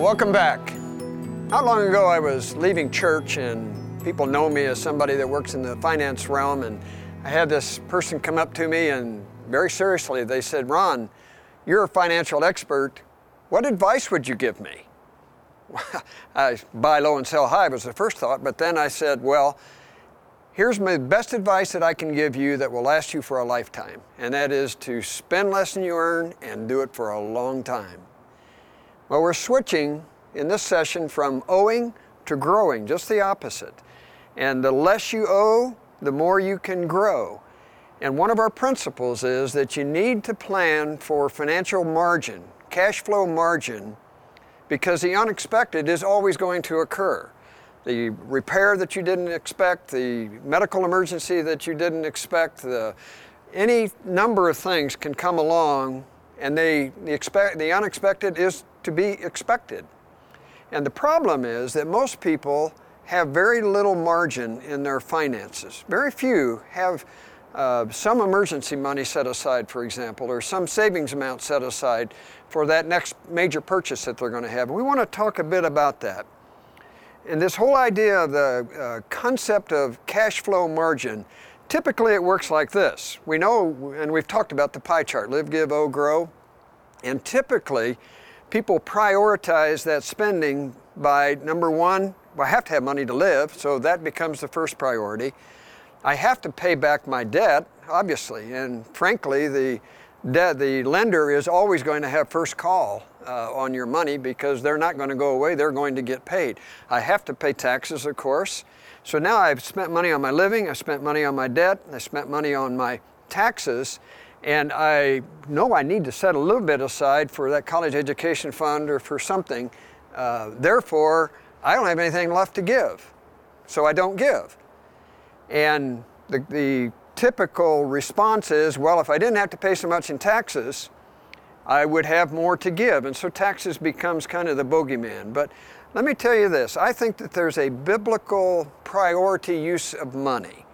Welcome back. Not long ago, I was leaving church, and people know me as somebody that works in the finance realm. And I had this person come up to me, and very seriously, they said, Ron, you're a financial expert. What advice would you give me? I buy low and sell high was the first thought, but then I said, well, here's my best advice that I can give you that will last you for a lifetime, and that is to spend less than you earn and do it for a long time. Well, we're switching in this session from owing to growing, just the opposite. And the less you owe, the more you can grow. And one of our principles is that you need to plan for financial margin, cash flow margin, because the unexpected is always going to occur. The repair that you didn't expect, the medical emergency that you didn't expect, the, any number of things can come along and they, the, expect, the unexpected is to be expected. And the problem is that most people have very little margin in their finances. Very few have uh, some emergency money set aside, for example, or some savings amount set aside for that next major purchase that they're going to have. And we want to talk a bit about that. And this whole idea of the uh, concept of cash flow margin, typically it works like this. We know, and we've talked about the pie chart live, give, owe, grow. And typically, people prioritize that spending by number one, well, I have to have money to live, so that becomes the first priority. I have to pay back my debt, obviously, and frankly, the debt, the lender is always going to have first call uh, on your money because they're not going to go away, they're going to get paid. I have to pay taxes, of course. So now I've spent money on my living, I've spent money on my debt, I spent money on my taxes, and I know I need to set a little bit aside for that college education fund or for something. Uh, therefore, I don't have anything left to give, so I don't give. And the, the typical response is, well, if I didn't have to pay so much in taxes, I would have more to give. And so taxes becomes kind of the bogeyman. But let me tell you this I think that there's a biblical priority use of money.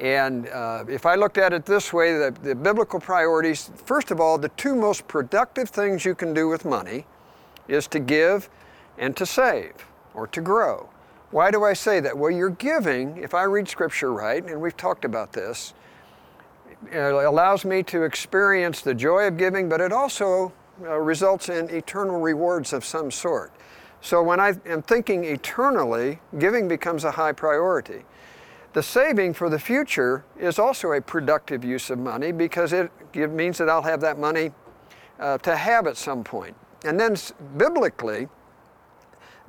And uh, if I looked at it this way, the, the biblical priorities, first of all, the two most productive things you can do with money is to give and to save or to grow. Why do I say that? Well, you're giving, if I read Scripture right, and we've talked about this, it allows me to experience the joy of giving, but it also uh, results in eternal rewards of some sort. So when I am thinking eternally, giving becomes a high priority. The saving for the future is also a productive use of money because it means that I'll have that money uh, to have at some point. And then biblically,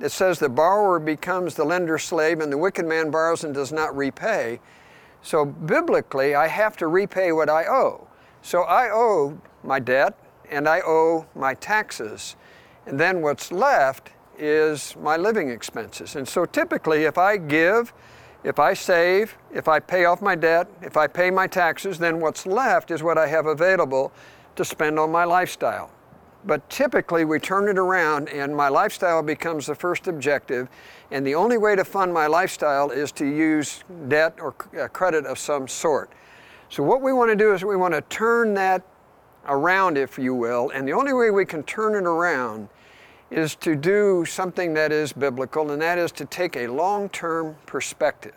it says the borrower becomes the lender's slave and the wicked man borrows and does not repay. So biblically, I have to repay what I owe. So I owe my debt and I owe my taxes. And then what's left is my living expenses. And so typically, if I give, if I save, if I pay off my debt, if I pay my taxes, then what's left is what I have available to spend on my lifestyle. But typically, we turn it around, and my lifestyle becomes the first objective. And the only way to fund my lifestyle is to use debt or uh, credit of some sort. So, what we want to do is we want to turn that around, if you will. And the only way we can turn it around is to do something that is biblical, and that is to take a long term perspective.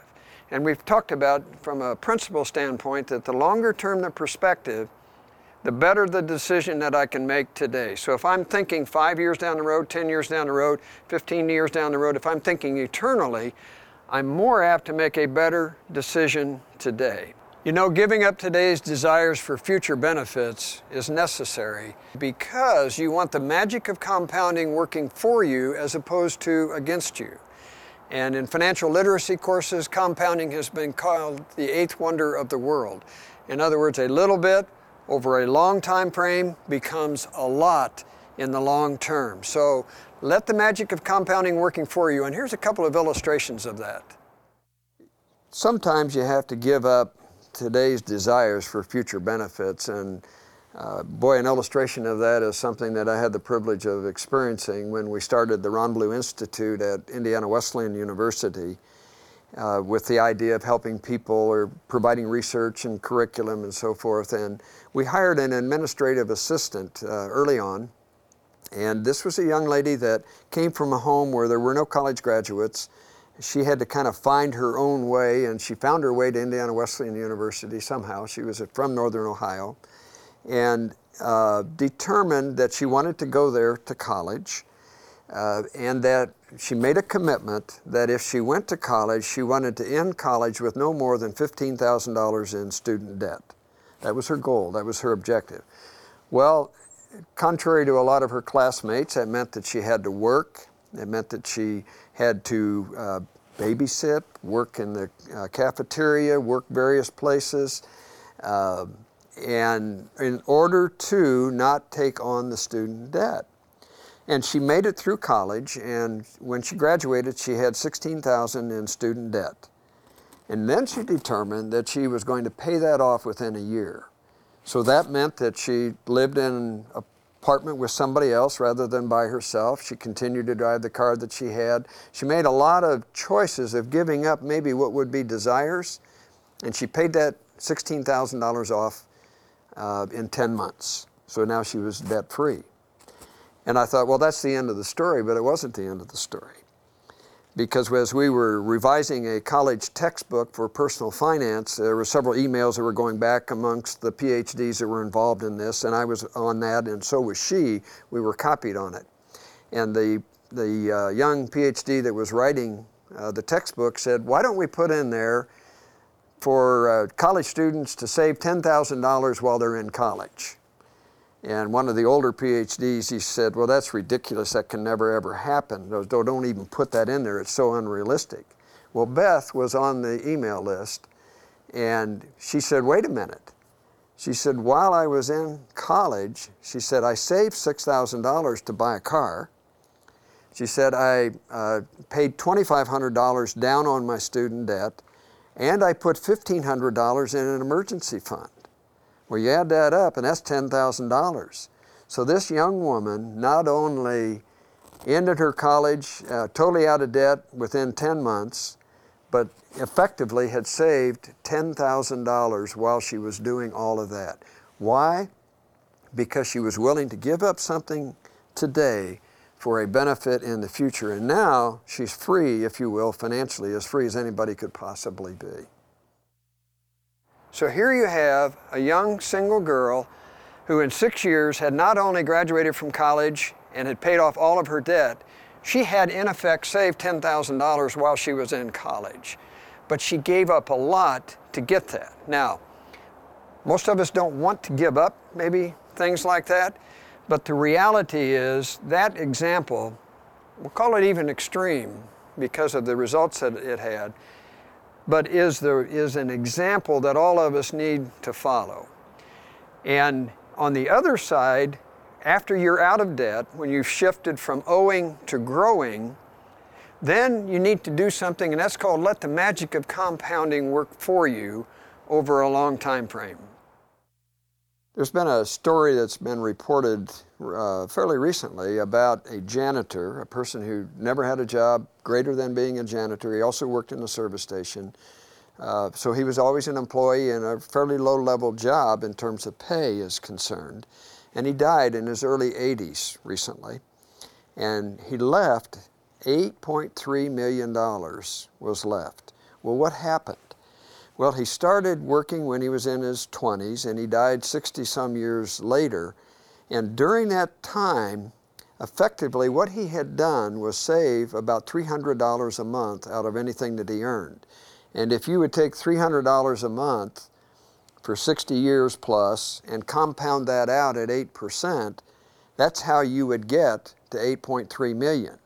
And we've talked about, from a principle standpoint, that the longer term the perspective, the better the decision that I can make today. So if I'm thinking five years down the road, 10 years down the road, 15 years down the road, if I'm thinking eternally, I'm more apt to make a better decision today. You know, giving up today's desires for future benefits is necessary because you want the magic of compounding working for you as opposed to against you. And in financial literacy courses, compounding has been called the eighth wonder of the world. In other words, a little bit over a long time frame becomes a lot in the long term. So let the magic of compounding working for you. And here's a couple of illustrations of that. Sometimes you have to give up today's desires for future benefits. And uh, boy, an illustration of that is something that I had the privilege of experiencing when we started the Ron Blue Institute at Indiana Wesleyan University uh, with the idea of helping people or providing research and curriculum and so forth. And we hired an administrative assistant uh, early on, And this was a young lady that came from a home where there were no college graduates. She had to kind of find her own way, and she found her way to Indiana Wesleyan University somehow. She was from Northern Ohio and uh, determined that she wanted to go there to college. Uh, and that she made a commitment that if she went to college, she wanted to end college with no more than $15,000 in student debt. That was her goal, that was her objective. Well, contrary to a lot of her classmates, that meant that she had to work, it meant that she had to uh, babysit, work in the uh, cafeteria, work various places. Uh, and in order to not take on the student debt. And she made it through college, and when she graduated, she had 16,000 in student debt. And then she determined that she was going to pay that off within a year. So that meant that she lived in an apartment with somebody else rather than by herself. She continued to drive the car that she had. She made a lot of choices of giving up maybe what would be desires, and she paid that $16,000 off uh, in 10 months. So now she was debt free. And I thought, well, that's the end of the story, but it wasn't the end of the story. Because as we were revising a college textbook for personal finance, there were several emails that were going back amongst the PhDs that were involved in this, and I was on that, and so was she. We were copied on it. And the, the uh, young PhD that was writing uh, the textbook said, why don't we put in there for uh, college students to save $10,000 while they're in college? And one of the older PhDs, he said, well, that's ridiculous. That can never, ever happen. Don't, even put that in there. It's so unrealistic. Well, Beth was on the email list, and she said, wait a minute. She said, while I was in college, she said, I saved $6,000 to buy a car. She said, I uh, paid $2,500 down on my student debt, and I put $1,500 in an emergency fund. Well, you add that up, and that's $10,000. So this young woman not only ended her college uh, totally out of debt within 10 months, but effectively had saved $10,000 while she was doing all of that. Why? Because she was willing to give up something today for a benefit in the future. And now she's free, if you will, financially, as free as anybody could possibly be. So here you have a young single girl who in six years had not only graduated from college and had paid off all of her debt, she had in effect saved $10,000 while she was in college. But she gave up a lot to get that. Now, most of us don't want to give up maybe things like that, but the reality is that example, we'll call it even extreme because of the results that it had, but is, is an example that all of us need to follow. And on the other side, after you're out of debt, when you've shifted from owing to growing, then you need to do something, and that's called let the magic of compounding work for you over a long time frame. There's been a story that's been reported uh, fairly recently about a janitor, a person who never had a job greater than being a janitor. He also worked in the service station. Uh, so he was always an employee in a fairly low level job in terms of pay is concerned. And he died in his early 80s recently. And he left $8.3 million was left. Well, what happened? Well, he started working when he was in his 20s and he died 60 some years later. And during that time, effectively what he had done was save about $300 a month out of anything that he earned. And if you would take $300 a month for 60 years plus and compound that out at 8%, that's how you would get to 8.3 million.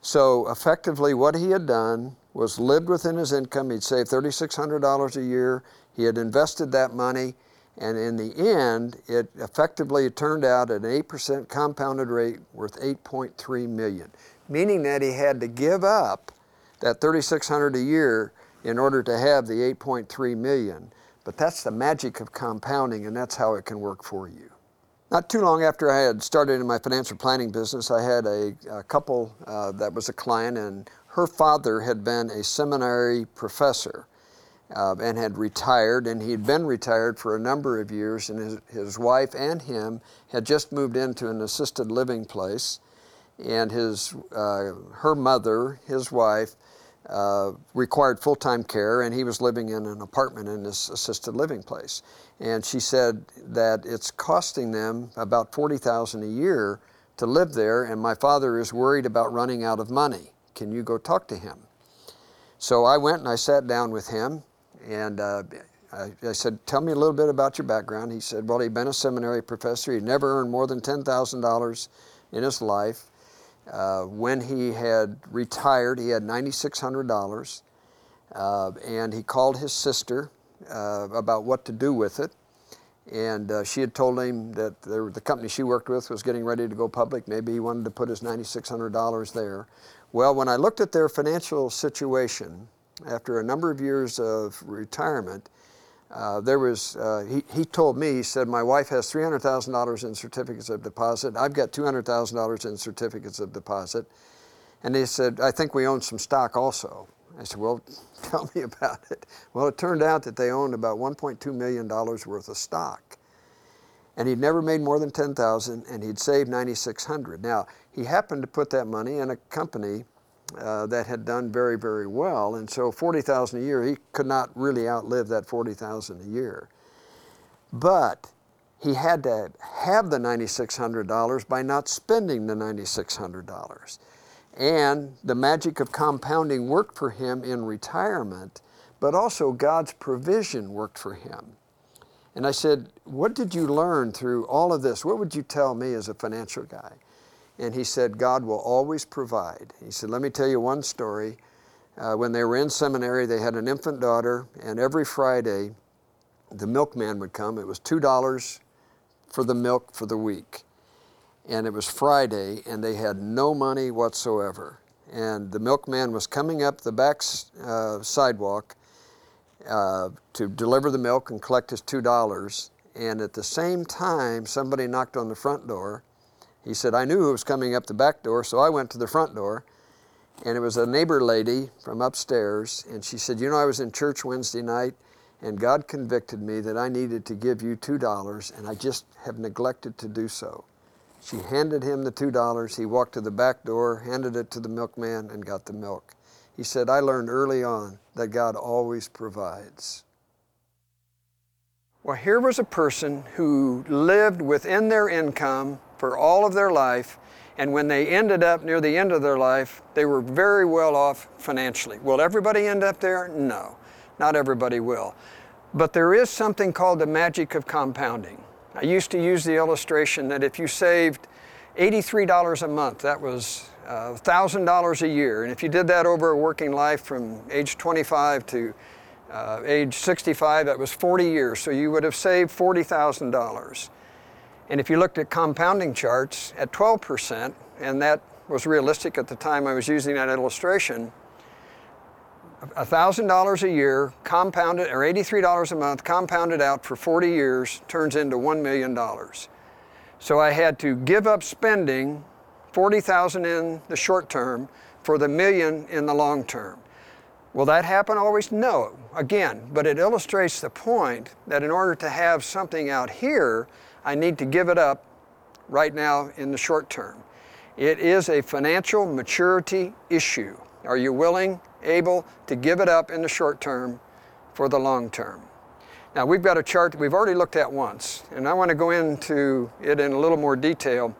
So effectively what he had done was lived within his income. He'd saved $3,600 a year. He had invested that money, and in the end, it effectively turned out at an 8% compounded rate worth 8.3 million, meaning that he had to give up that 3,600 a year in order to have the 8.3 million. But that's the magic of compounding, and that's how it can work for you. Not too long after I had started in my financial planning business, I had a, a couple uh, that was a client, and her father had been a seminary professor. uh, and had retired, and he'd been retired for a number of years, and his, his wife and him had just moved into an assisted living place, and his, uh, her mother, his wife, uh, required full-time care, and he was living in an apartment in this assisted living place. And she said that it's costing them about 40000 a year to live there, and my father is worried about running out of money. Can you go talk to him? So I went and I sat down with him, and uh, I, I, said, Tell me a little bit about your background. He said, Well, he'd been a seminary professor. He'd never earned more than $10,000 in his life. Uh, when he had retired, he had $9,600. Uh, and he called his sister uh, about what to do with it. And uh, she had told him that the, the company she worked with was getting ready to go public. Maybe he wanted to put his $9,600 there. Well, when I looked at their financial situation, after a number of years of retirement, uh, there was, uh, he, he told me, he said, my wife has $300,000 in certificates of deposit. I've got $200,000 in certificates of deposit. And he said, I think we own some stock also. I said, well, tell me about it. Well, it turned out that they owned about $1.2 million worth of stock. And he'd never made more than 10,000 and he'd saved 9,600. Now, he happened to put that money in a company uh, that had done very, very well. And so 40,000 a year, he could not really outlive that 40,000 a year. But he had to have the $9,600 by not spending the $9,600. And the magic of compounding worked for him in retirement, but also God's provision worked for him. And I said, What did you learn through all of this? What would you tell me as a financial guy? And he said, God will always provide. He said, Let me tell you one story. Uh, when they were in seminary, they had an infant daughter, and every Friday, the milkman would come. It was $2 for the milk for the week. And it was Friday, and they had no money whatsoever. And the milkman was coming up the back uh, sidewalk uh, to deliver the milk and collect his $2. And at the same time, somebody knocked on the front door he said, I knew who was coming up the back door, so I went to the front door. And it was a neighbor lady from upstairs. And she said, You know, I was in church Wednesday night, and God convicted me that I needed to give you $2, and I just have neglected to do so. She handed him the $2. He walked to the back door, handed it to the milkman, and got the milk. He said, I learned early on that God always provides. Well, here was a person who lived within their income for all of their life. And when they ended up near the end of their life, they were very well off financially. Will everybody end up there? No, not everybody will. But there is something called the magic of compounding. I used to use the illustration that if you saved $83 a month, that was $1,000 a year. And if you did that over a working life from age 25 to uh, age 65, that was 40 years. So you would have saved $40,000. And if you looked at compounding charts at 12%, and that was realistic at the time I was using that illustration, $1,000 a year compounded, or $83 a month compounded out for 40 years turns into $1 million. So I had to give up spending 40,000 in the short term for the million in the long term. Will that happen always? No. Again, but it illustrates the point that in order to have something out here I need to give it up right now in the short term. It is a financial maturity issue. Are you willing, able to give it up in the short term for the long term? Now, we've got a chart that we've already looked at once, and I want to go into it in a little more detail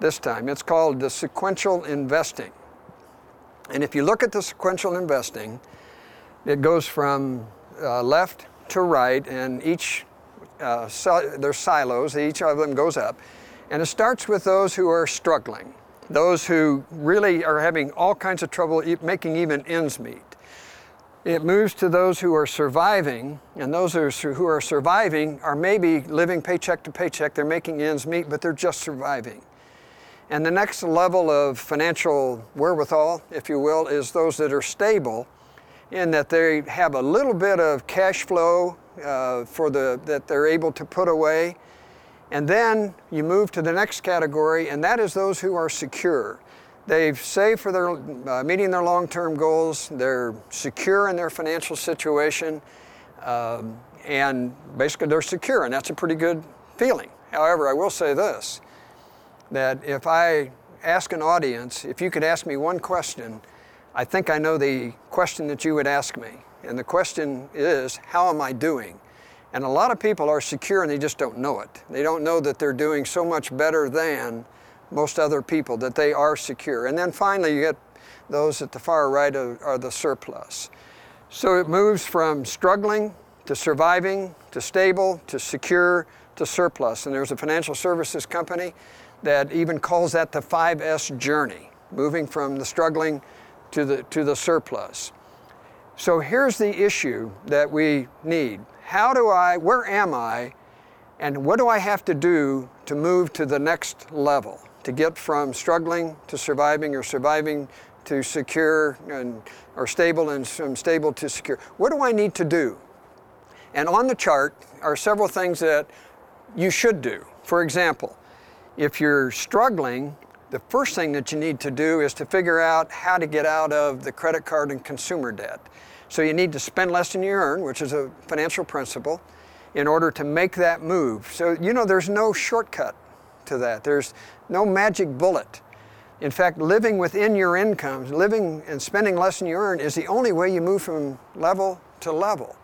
this time. It's called the sequential investing. And if you look at the sequential investing, it goes from uh, left to right, and each uh, there's silos, each of them goes up. And it starts with those who are struggling, those who really are having all kinds of trouble making even ends meet. It moves to those who are surviving, and those who who are surviving are maybe living paycheck to paycheck. They're making ends meet, but they're just surviving. And the next level of financial wherewithal, if you will, is those that are stable in that they have a little bit of cash flow uh, for the, that they're able to put away. And then you move to the next category, and that is those who are secure. They've saved for their uh, meeting their long-term goals. They're secure in their financial situation, um, and basically they're secure, and that's a pretty good feeling. However, I will say this: that if I ask an audience, if you could ask me one question, I think I know the question that you would ask me. And the question is, how am I doing? And a lot of people are secure and they just don't know it. They don't know that they're doing so much better than most other people, that they are secure. And then finally, you get those at the far right are, are the surplus. So it moves from struggling to surviving to stable to secure to surplus. And there's a financial services company that even calls that the 5S journey, moving from the struggling to the, to the surplus. So here's the issue that we need. How do I, where am I, and what do I have to do to move to the next level, to get from struggling to surviving or surviving to secure and, or stable and from stable to secure? What do I need to do? And on the chart are several things that you should do. For example, if you're struggling, the first thing that you need to do is to figure out how to get out of the credit card and consumer debt. So you need to spend less than you earn, which is a financial principle, in order to make that move. So, you know, there's no shortcut to that. There's no magic bullet. In fact, living within your income, living and spending less than you earn is the only way you move from level to level.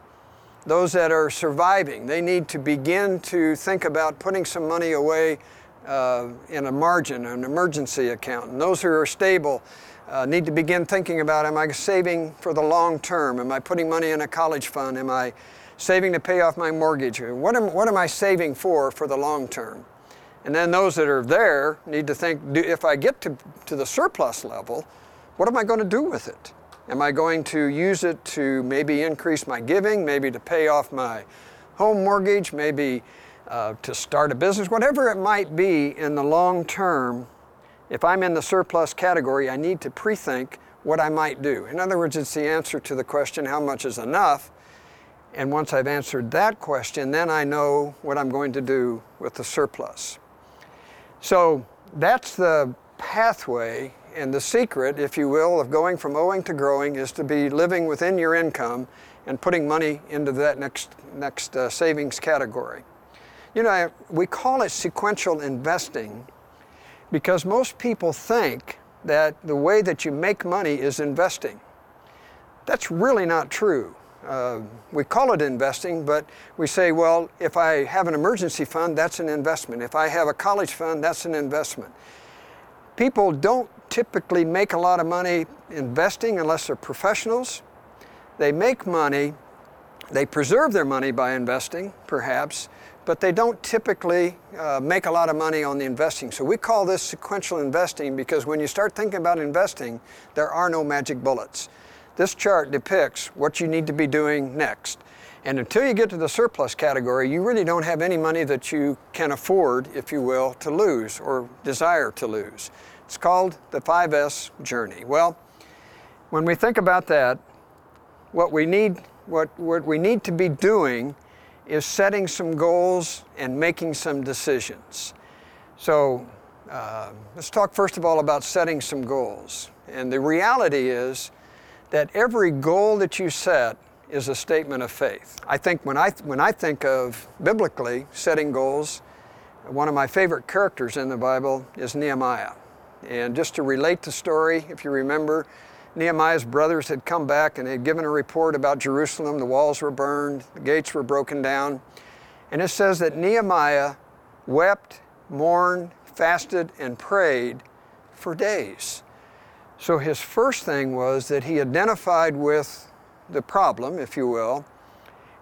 Those that are surviving, they need to begin to think about putting some money away uh, in a margin, an emergency account. And those who are stable uh, need to begin thinking about am I saving for the long term? Am I putting money in a college fund? Am I saving to pay off my mortgage? What am, what am I saving for for the long term? And then those that are there need to think if I get to, to the surplus level, what am I going to do with it? Am I going to use it to maybe increase my giving, maybe to pay off my home mortgage, maybe uh, to start a business, whatever it might be in the long term, if I'm in the surplus category, I need to pre think what I might do. In other words, it's the answer to the question, how much is enough? And once I've answered that question, then I know what I'm going to do with the surplus. So that's the pathway and the secret, if you will, of going from owing to growing is to be living within your income and putting money into that next, next uh, savings category. You know, we call it sequential investing because most people think that the way that you make money is investing. That's really not true. Uh, we call it investing, but we say, well, if I have an emergency fund, that's an investment. If I have a college fund, that's an investment. People don't typically make a lot of money investing unless they're professionals. They make money, they preserve their money by investing, perhaps, but they don't typically uh, make a lot of money on the investing. So we call this sequential investing because when you start thinking about investing, there are no magic bullets. This chart depicts what you need to be doing next. And until you get to the surplus category, you really don't have any money that you can afford, if you will, to lose or desire to lose. It's called the 5S journey. Well, when we think about that, what we need, what, what we need to be doing is setting some goals and making some decisions. So uh, let's talk first of all about setting some goals. And the reality is that every goal that you set is a statement of faith. I think when I, when I think of biblically setting goals, one of my favorite characters in the Bible is Nehemiah. And just to relate the story, if you remember, Nehemiah's brothers had come back and they had given a report about Jerusalem. The walls were burned, the gates were broken down. And it says that Nehemiah wept, mourned, fasted, and prayed for days. So his first thing was that he identified with the problem, if you will,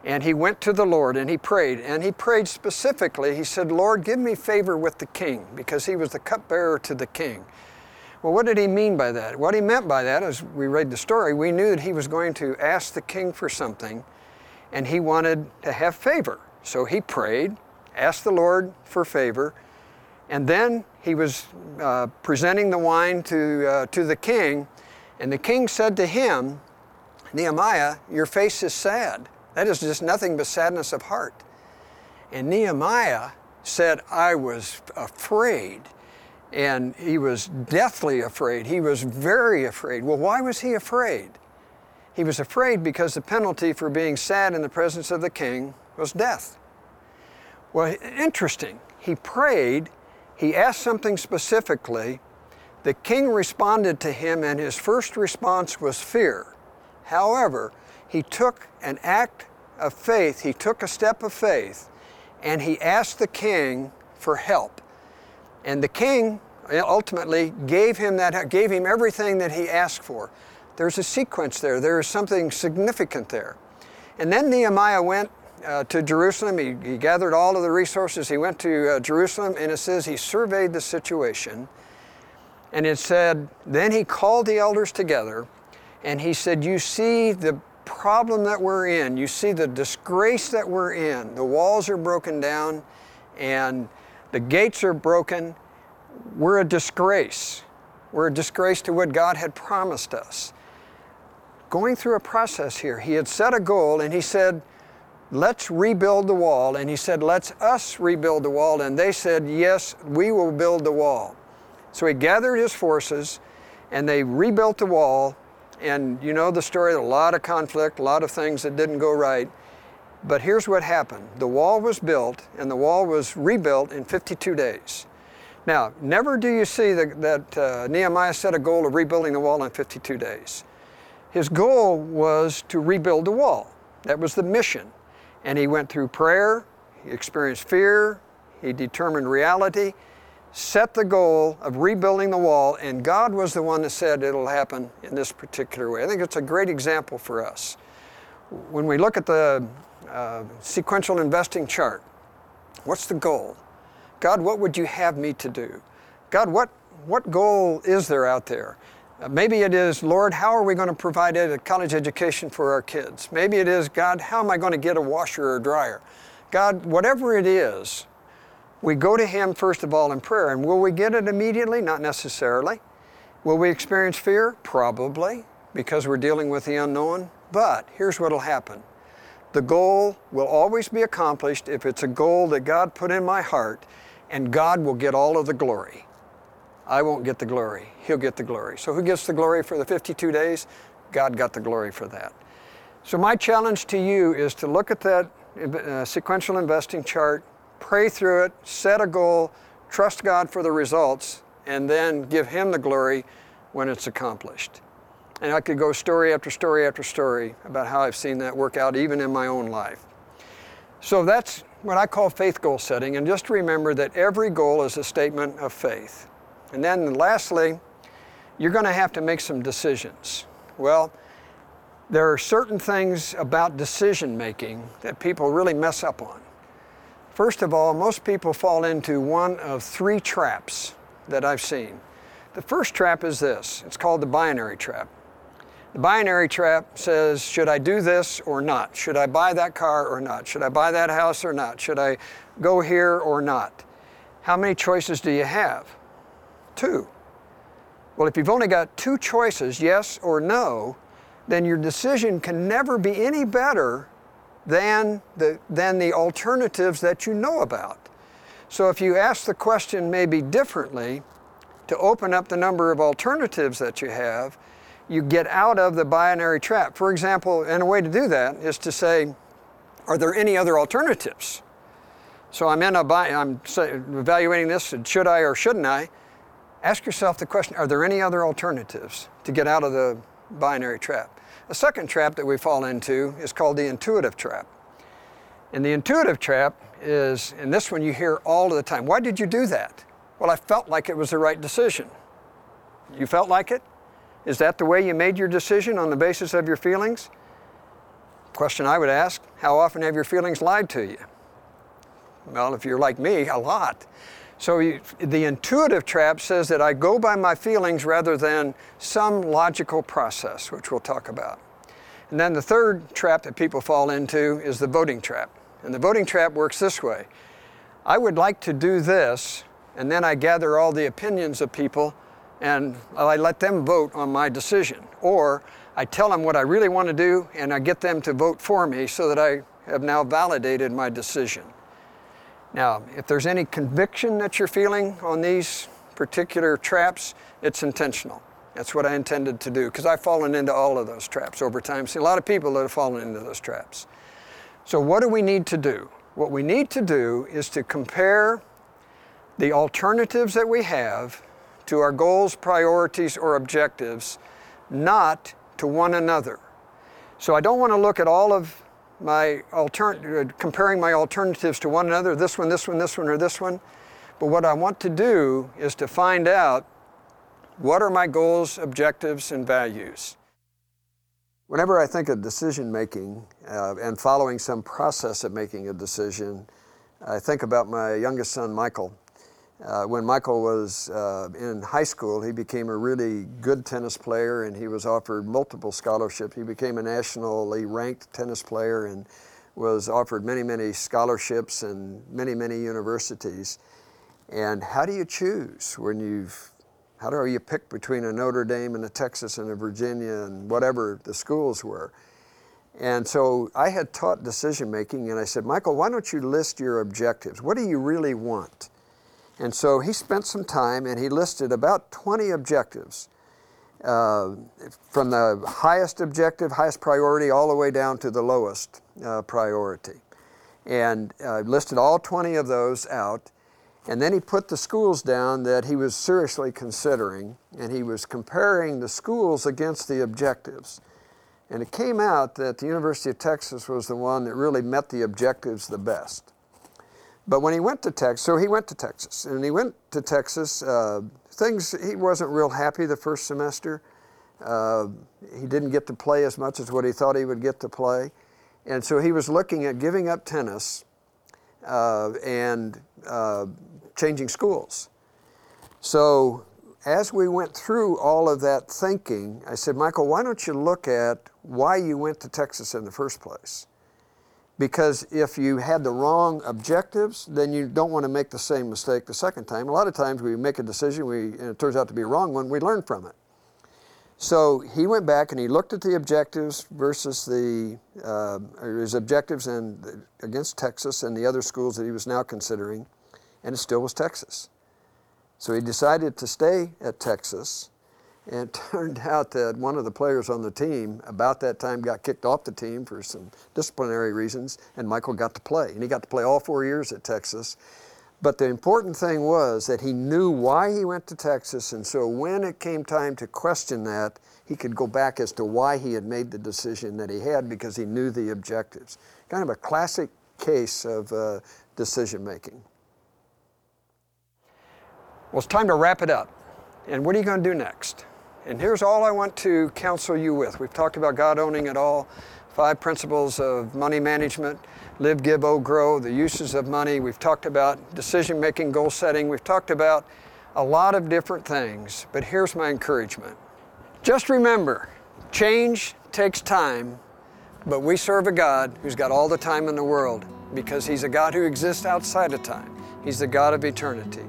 and he went to the Lord and he prayed. And he prayed specifically. He said, Lord, give me favor with the king, because he was the cupbearer to the king. Well, what did he mean by that? What he meant by that, as we read the story, we knew that he was going to ask the king for something, and he wanted to have favor. So he prayed, asked the Lord for favor, and then he was uh, presenting the wine to, uh, to the king, and the king said to him, Nehemiah, your face is sad. That is just nothing but sadness of heart. And Nehemiah said, I was afraid And he was deathly afraid. He was very afraid. Well, why was he afraid? He was afraid because the penalty for being sad in the presence of the king was death. Well, interesting. He prayed, he asked something specifically. The king responded to him, and his first response was fear. However, he took an act of faith, he took a step of faith, and he asked the king for help. And the king ultimately gave him that gave him everything that he asked for. There's a sequence there. There is something significant there. And then Nehemiah went uh, to Jerusalem. He, he, gathered all of the resources. He went to uh, Jerusalem, and it says he surveyed the situation. And it said, then he called the elders together, and he said, You see the problem that we're in. You see the disgrace that we're in. The walls are broken down, and the gates are broken. We're a disgrace. We're a disgrace to what God had promised us going through a process here. He had set a goal and he said, Let's rebuild the wall. And he said, Let's us rebuild the wall. And they said, Yes, we will build the wall. So he gathered his forces and they rebuilt the wall. And you know the story a lot of conflict, a lot of things that didn't go right. But here's what happened the wall was built and the wall was rebuilt in 52 days. Now, never do you see that, that uh, Nehemiah set a goal of rebuilding the wall in 52 days. His goal was to rebuild the wall. That was the mission. And he went through prayer, he experienced fear, he determined reality, set the goal of rebuilding the wall, and God was the one that said it'll happen in this particular way. I think it's a great example for us. When we look at the uh, sequential investing chart, what's the goal? God, what would you have me to do? God, what, what goal is there out there? Uh, maybe it is, Lord, how are we going to provide a college education for our kids? Maybe it is, God, how am I going to get a washer or dryer? God, whatever it is, we go to Him first of all in prayer. And will we get it immediately? Not necessarily. Will we experience fear? Probably, because we're dealing with the unknown. But here's what will happen the goal will always be accomplished if it's a goal that God put in my heart, and God will get all of the glory. I won't get the glory. He'll get the glory. So, who gets the glory for the 52 days? God got the glory for that. So, my challenge to you is to look at that uh, sequential investing chart, pray through it, set a goal, trust God for the results, and then give Him the glory when it's accomplished. And I could go story after story after story about how I've seen that work out even in my own life. So that's what I call faith goal setting. And just remember that every goal is a statement of faith. And then lastly, you're going to have to make some decisions. Well, there are certain things about decision making that people really mess up on. First of all, most people fall into one of three traps that I've seen. The first trap is this it's called the binary trap. The binary trap says, should I do this or not? Should I buy that car or not? Should I buy that house or not? Should I go here or not? How many choices do you have? Two. Well, if you've only got two choices, yes or no, then your decision can never be any better than the, than the alternatives that you know about. So if you ask the question maybe differently, to open up the number of alternatives that you have, you get out of the binary trap. For example, and a way to do that is to say, are there any other alternatives? So I'm in a, I'm evaluating this, should I or shouldn't I? ask yourself the question are there any other alternatives to get out of the binary trap? A second trap that we fall into is called the intuitive trap. And the intuitive trap is, and this one you hear all of the time why did you do that? Well, I felt like it was the right decision. You felt like it? Is that the way you made your decision on the basis of your feelings? Question I would ask how often have your feelings lied to you? Well, if you're like me, a lot. So you, the intuitive trap says that I go by my feelings rather than some logical process, which we'll talk about. And then the third trap that people fall into is the voting trap. And the voting trap works this way I would like to do this, and then I gather all the opinions of people and I let them vote on my decision. Or I tell them what I really want to do and I get them to vote for me so that I have now validated my decision. Now, if there's any conviction that you're feeling on these particular traps, it's intentional. That's what I intended to do because I've fallen into all of those traps over time. See a lot of people that have fallen into those traps. So, what do we need to do? What we need to do is to compare the alternatives that we have to our goals, priorities, or objectives, not to one another. So I don't want to look at all of my altern- uh, comparing my alternatives to one another, this one, this one, this one, or this one. But what I want to do is to find out what are my goals, objectives, and values. Whenever I think of decision making uh, and following some process of making a decision, I think about my youngest son, Michael. Uh, when Michael was uh, in high school, he became a really good tennis player and he was offered multiple scholarships. He became a nationally ranked tennis player and was offered many, many scholarships and many, many universities. And how do you choose when you've, how do you pick between a Notre Dame and a Texas and a Virginia and whatever the schools were? And so I had taught decision making and I said, Michael, why don't you list your objectives? What do you really want? And so he spent some time and he listed about 20 objectives uh, from the highest objective, highest priority, all the way down to the lowest uh, priority. And uh, listed all 20 of those out. And then he put the schools down that he was seriously considering, and he was comparing the schools against the objectives. And it came out that the University of Texas was the one that really met the objectives the best. But when he went to Texas, so he went to Texas, and he went to Texas. Uh, things he wasn't real happy the first semester. Uh, he didn't get to play as much as what he thought he would get to play, and so he was looking at giving up tennis uh, and uh, changing schools. So as we went through all of that thinking, I said, Michael, why don't you look at why you went to Texas in the first place? Because if you had the wrong objectives, then you don't want to make the same mistake the second time. A lot of times we make a decision, we, and it turns out to be a wrong one, we learn from it. So he went back and he looked at the objectives versus the uh, his objectives and against Texas and the other schools that he was now considering, and it still was Texas. So he decided to stay at Texas and it turned out that one of the players on the team about that time got kicked off the team for some disciplinary reasons, and Michael got to play. And he got to play all four years at Texas. But the important thing was that he knew why he went to Texas, and so when it came time to question that, he could go back as to why he had made the decision that he had because he knew the objectives. Kind of a classic case of uh, decision making. Well, it's time to wrap it up. And what are you going to do next? And here's all I want to counsel you with. We've talked about God owning it all, five principles of money management, live, give, owe, grow, the uses of money. We've talked about decision making, goal setting. We've talked about a lot of different things, but here's my encouragement. Just remember, change takes time, but we serve a God who's got all the time in the world because He's a God who exists outside of time. He's the God of eternity.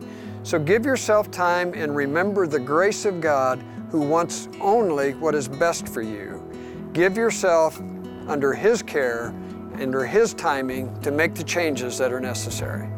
So give yourself time and remember the grace of God who wants only what is best for you. Give yourself under His care, under His timing to make the changes that are necessary.